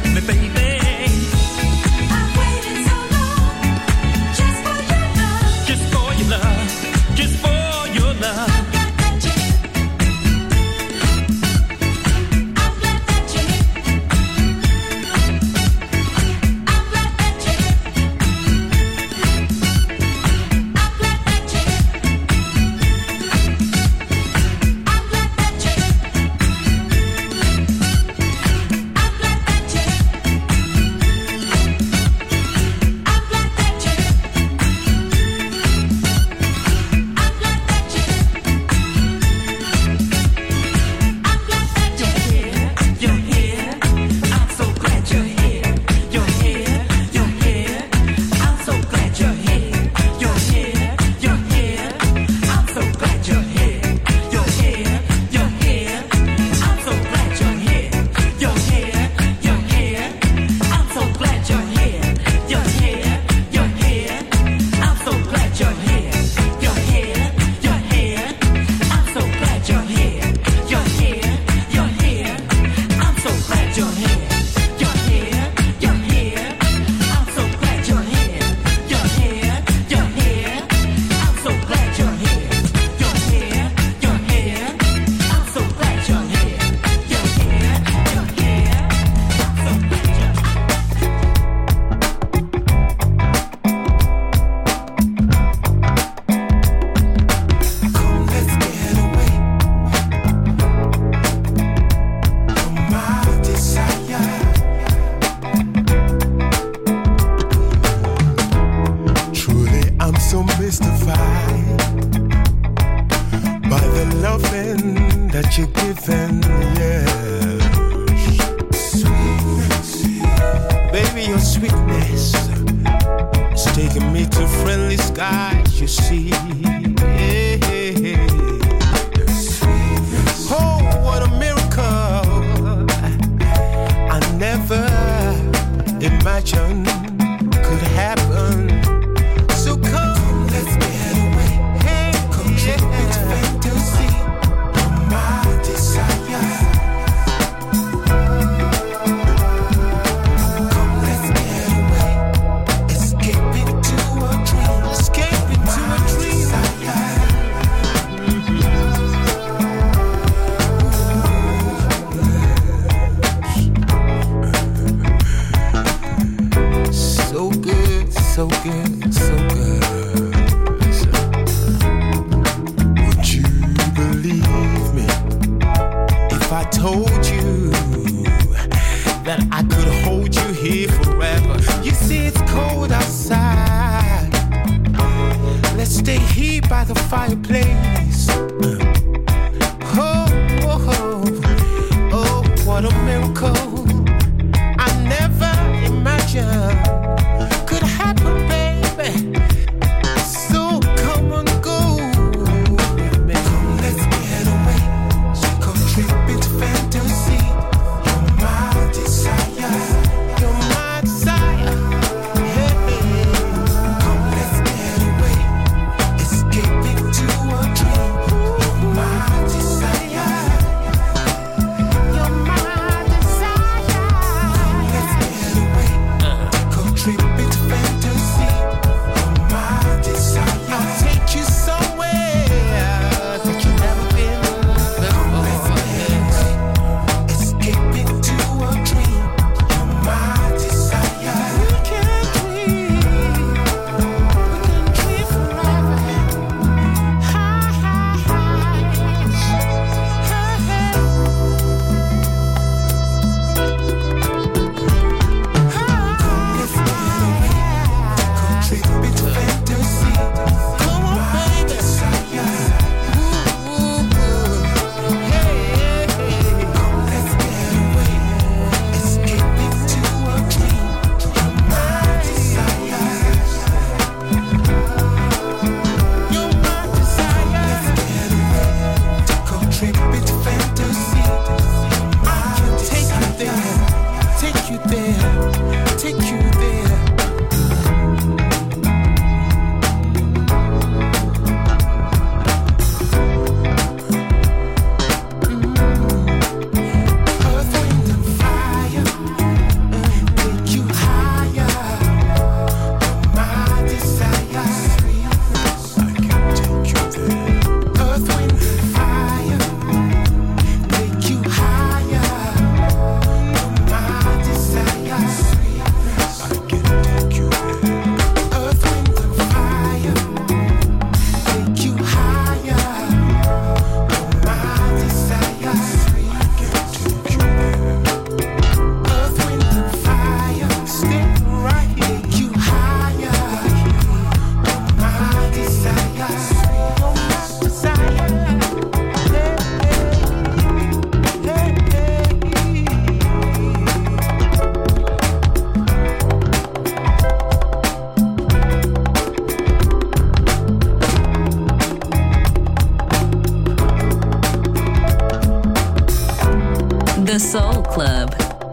quick, me so mystified by the loving that you're giving, yeah. Sweetness, Baby, your sweetness is taking me to friendly skies, you see. Yeah. Oh, what a miracle! I never imagined.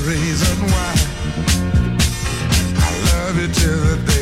reason why I love you till the day.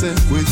dancing with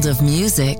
world of music.